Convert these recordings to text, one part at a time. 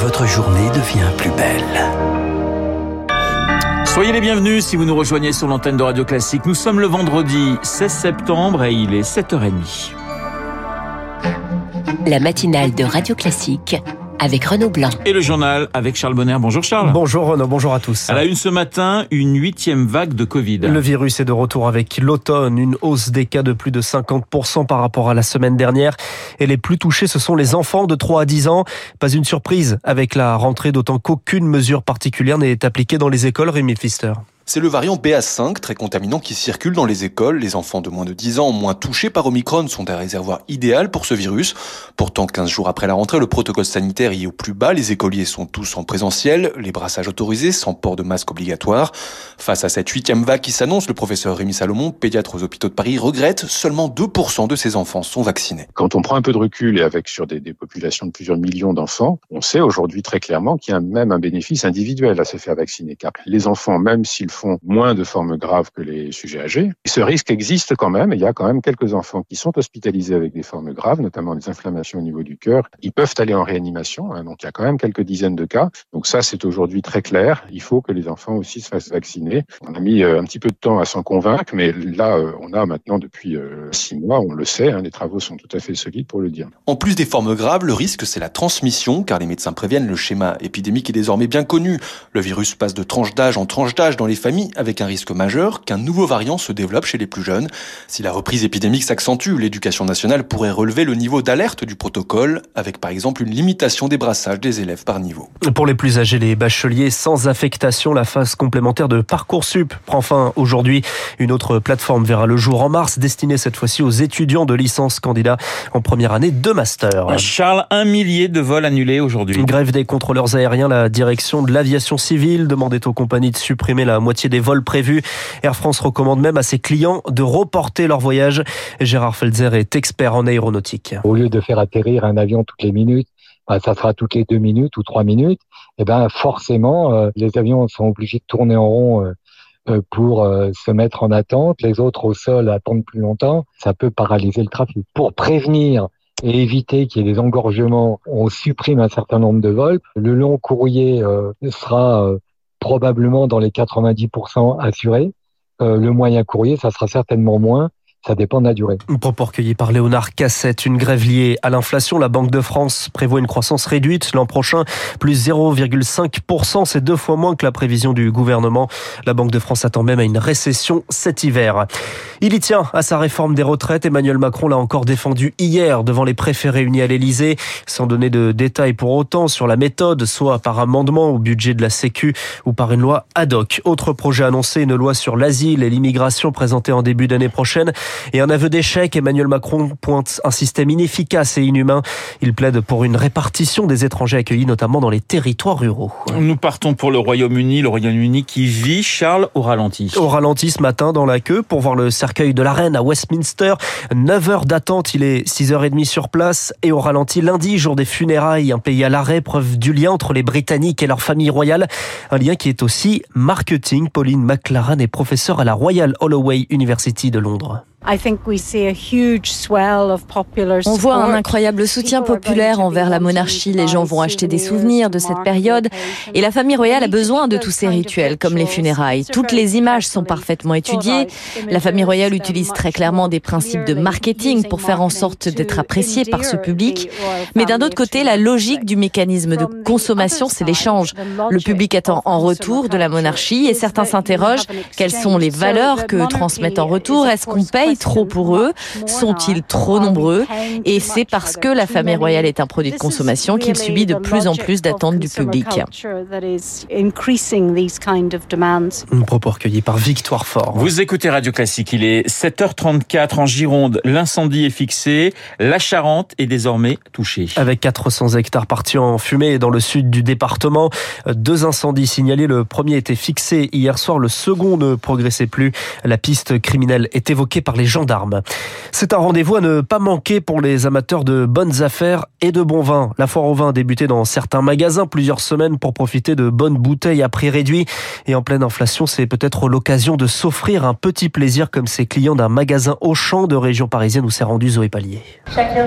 votre journée devient plus belle. Soyez les bienvenus si vous nous rejoignez sur l'antenne de Radio Classique. Nous sommes le vendredi 16 septembre et il est 7h30. La matinale de Radio Classique avec Renaud Blanc. Et le journal avec Charles Bonner. Bonjour Charles. Bonjour Renaud, bonjour à tous. À la une ce matin, une huitième vague de Covid. Le virus est de retour avec l'automne, une hausse des cas de plus de 50% par rapport à la semaine dernière. Et les plus touchés, ce sont les enfants de 3 à 10 ans. Pas une surprise avec la rentrée, d'autant qu'aucune mesure particulière n'est appliquée dans les écoles, Rémi Pfister. C'est le variant BA5, très contaminant, qui circule dans les écoles. Les enfants de moins de 10 ans, moins touchés par Omicron, sont un réservoir idéal pour ce virus. Pourtant, 15 jours après la rentrée, le protocole sanitaire y est au plus bas. Les écoliers sont tous en présentiel, les brassages autorisés, sans port de masque obligatoire. Face à cette huitième vague qui s'annonce, le professeur Rémi Salomon, pédiatre aux hôpitaux de Paris, regrette seulement 2% de ses enfants sont vaccinés. Quand on prend un peu de recul et avec sur des, populations de plusieurs millions d'enfants, on sait aujourd'hui très clairement qu'il y a même un bénéfice individuel à se faire vacciner. Car les enfants, même s'ils font moins de formes graves que les sujets âgés. Ce risque existe quand même. Il y a quand même quelques enfants qui sont hospitalisés avec des formes graves, notamment des inflammations au niveau du cœur. Ils peuvent aller en réanimation. Hein, donc il y a quand même quelques dizaines de cas. Donc ça, c'est aujourd'hui très clair. Il faut que les enfants aussi se fassent vacciner. On a mis euh, un petit peu de temps à s'en convaincre, mais là, euh, on a maintenant depuis euh, six mois, on le sait, hein, les travaux sont tout à fait solides pour le dire. En plus des formes graves, le risque, c'est la transmission, car les médecins préviennent le schéma épidémique est désormais bien connu. Le virus passe de tranche d'âge en tranche d'âge dans les familles avec avec un risque majeur qu'un nouveau variant se développe chez les plus jeunes. Si la reprise épidémique s'accentue, l'éducation nationale pourrait relever le niveau d'alerte du protocole, avec par exemple une limitation des brassages des élèves par niveau. Pour les plus âgés, les bacheliers sans affectation, la phase complémentaire de Parcoursup prend fin aujourd'hui. Une autre plateforme verra le jour en mars, destinée cette fois-ci aux étudiants de licence candidats en première année de master. Charles, un millier de vols annulés aujourd'hui. Grève des contrôleurs aériens, la direction de l'aviation civile demandait aux compagnies de supprimer la moitié des vols prévu. Air France recommande même à ses clients de reporter leur voyage. Gérard Felzer est expert en aéronautique. Au lieu de faire atterrir un avion toutes les minutes, bah, ça sera toutes les deux minutes ou trois minutes. Et eh ben forcément, euh, les avions sont obligés de tourner en rond euh, euh, pour se mettre en attente. Les autres au sol attendent plus longtemps. Ça peut paralyser le trafic. Pour prévenir et éviter qu'il y ait des engorgements, on supprime un certain nombre de vols. Le long courrier sera probablement dans les 90% assurés. Euh, le moyen courrier, ça sera certainement moins. Ça dépend de la durée. Propos recueilli par Léonard Cassette. Une grève liée à l'inflation. La Banque de France prévoit une croissance réduite l'an prochain, plus 0,5%. C'est deux fois moins que la prévision du gouvernement. La Banque de France attend même à une récession cet hiver. Il y tient à sa réforme des retraites. Emmanuel Macron l'a encore défendu hier devant les préfets réunis à l'Elysée, sans donner de détails pour autant sur la méthode, soit par amendement au budget de la Sécu ou par une loi ad hoc. Autre projet annoncé, une loi sur l'asile et l'immigration présentée en début d'année prochaine. Et un aveu d'échec, Emmanuel Macron pointe un système inefficace et inhumain. Il plaide pour une répartition des étrangers accueillis, notamment dans les territoires ruraux. Nous partons pour le Royaume-Uni, le Royaume-Uni qui vit, Charles, au ralenti. Au ralenti ce matin dans la queue pour voir le cercueil de la reine à Westminster. 9 heures d'attente, il est 6h30 sur place et au ralenti lundi, jour des funérailles, un pays à l'arrêt, preuve du lien entre les Britanniques et leur famille royale. Un lien qui est aussi marketing. Pauline McLaren est professeure à la Royal Holloway University de Londres. On voit un incroyable soutien populaire envers la monarchie. Les gens vont acheter des souvenirs de cette période et la famille royale a besoin de tous ces rituels comme les funérailles. Toutes les images sont parfaitement étudiées. La famille royale utilise très clairement des principes de marketing pour faire en sorte d'être appréciée par ce public. Mais d'un autre côté, la logique du mécanisme de consommation, c'est l'échange. Le public attend en retour de la monarchie et certains s'interrogent quelles sont les valeurs que transmettent en retour. Est-ce qu'on paye trop pour eux Sont-ils trop nombreux Et c'est parce que la famille royale est un produit de consommation qu'il subit de plus en plus d'attentes du public. Un propos recueilli par Victoire Fort. Vous écoutez Radio Classique, il est 7h34 en Gironde. L'incendie est fixé. La Charente est désormais touchée. Avec 400 hectares partis en fumée dans le sud du département, deux incendies signalés. Le premier était fixé hier soir, le second ne progressait plus. La piste criminelle est évoquée par les gendarmes. C'est un rendez-vous à ne pas manquer pour les amateurs de bonnes affaires et de bons vins. La foire au vin a débuté dans certains magasins plusieurs semaines pour profiter de bonnes bouteilles à prix réduit. Et en pleine inflation, c'est peut-être l'occasion de s'offrir un petit plaisir comme ces clients d'un magasin Auchan de région parisienne où s'est rendu Zoé chacun,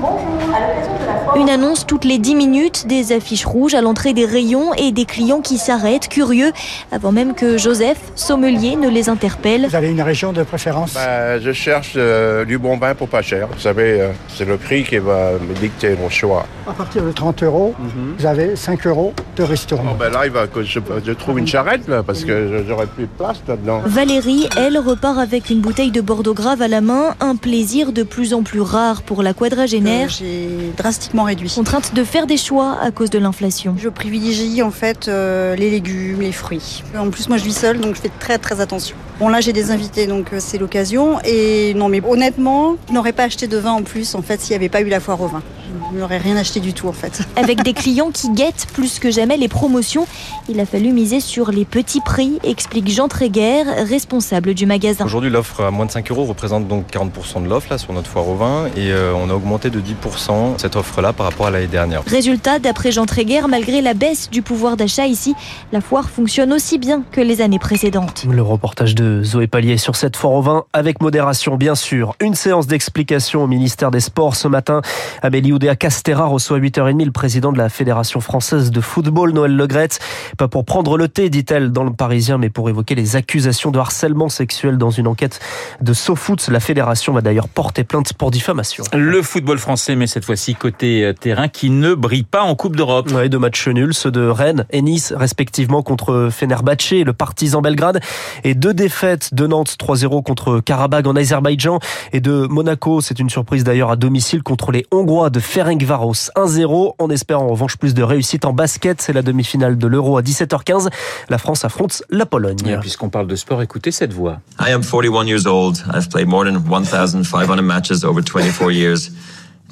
bonjour. À l'occasion de la foire Une annonce toutes les 10 minutes, des affiches rouges à l'entrée des rayons et des clients qui s'arrêtent, curieux, avant même que Joseph, sommelier, ne les interpelle. Vous avez une région de préférence? Bah, Je cherche euh, du bon vin pour pas cher. Vous savez, euh, c'est le prix qui va me dicter mon choix. À partir de 30 euros, Mhm. vous avez 5 euros de restaurant. Oh, ben là, il va que je, je trouve une charrette, là, parce que j'aurais plus de place là-dedans. Valérie, elle, repart avec une bouteille de Bordeaux grave à la main, un plaisir de plus en plus rare pour la quadragénaire. J'ai drastiquement réduit. Contrainte de faire des choix à cause de l'inflation. Je privilégie en fait euh, les légumes, les fruits. En plus, moi je vis seule, donc je fais très très attention. Bon là, j'ai des invités, donc euh, c'est l'occasion. Et non, mais honnêtement, je n'aurais pas acheté de vin en plus en fait s'il n'y avait pas eu la foire au vin. Je n'aurais rien acheté du tout en fait. Avec des clients qui guettent plus que jamais les promotions, il a fallu miser sur les petits prix, explique Jean Tréguer, responsable du magasin. Aujourd'hui, l'offre à moins de 5 euros représente donc 40% de l'offre là sur notre foire au vin et euh, on a augmenté de 10% cette offre-là par rapport à l'année dernière. Résultat, d'après Jean Tréguer, malgré la baisse du pouvoir d'achat ici, la foire fonctionne aussi bien que les années précédentes. Le reportage de Zoé Pallier sur cette foire au vin avec modération, bien sûr. Une séance d'explication au ministère des Sports ce matin. Amélie Oudéa Castera reçoit à 8h30 le président de la Fédération française de football, Noël Legrette. Pas pour prendre le thé, dit-elle dans le Parisien, mais pour évoquer les accusations de harcèlement sexuel dans une enquête de SoFoot. La fédération va d'ailleurs porter plainte pour diffamation. Le football français, mais cette fois-ci côté euh, terrain, qui ne brille pas en Coupe d'Europe. Ouais, deux matchs nuls, ceux de Rennes et Nice, respectivement contre Fenerbahçe et le Partizan Belgrade, et deux défaites de Nantes 3-0 contre Karabag en Azerbaïdjan et de Monaco, c'est une surprise d'ailleurs à domicile contre les Hongrois de Ferencvaros 1-0. On espère en revanche plus de réussite en basket, c'est la demi-finale de l'Euro à 17h15. La France affronte la Pologne. Puisqu'on parle de sport, écoutez cette voix. I am 41 years old. I've played more than 1,500 matches over 24 years.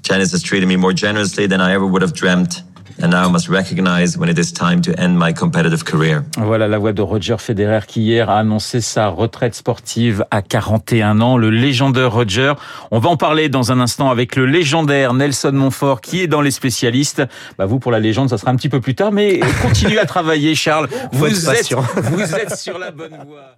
Tennis has treated me more generously than I ever would have dreamt. And now I must recognize when it is time to end my competitive career. Voilà la voix de Roger Federer qui hier a annoncé sa retraite sportive à 41 ans. Le légendaire Roger. On va en parler dans un instant avec le légendaire Nelson Montfort qui est dans les spécialistes. Bah vous pour la légende, ça sera un petit peu plus tard, mais continuez à travailler, Charles. Vous êtes, vous êtes sur la bonne voie.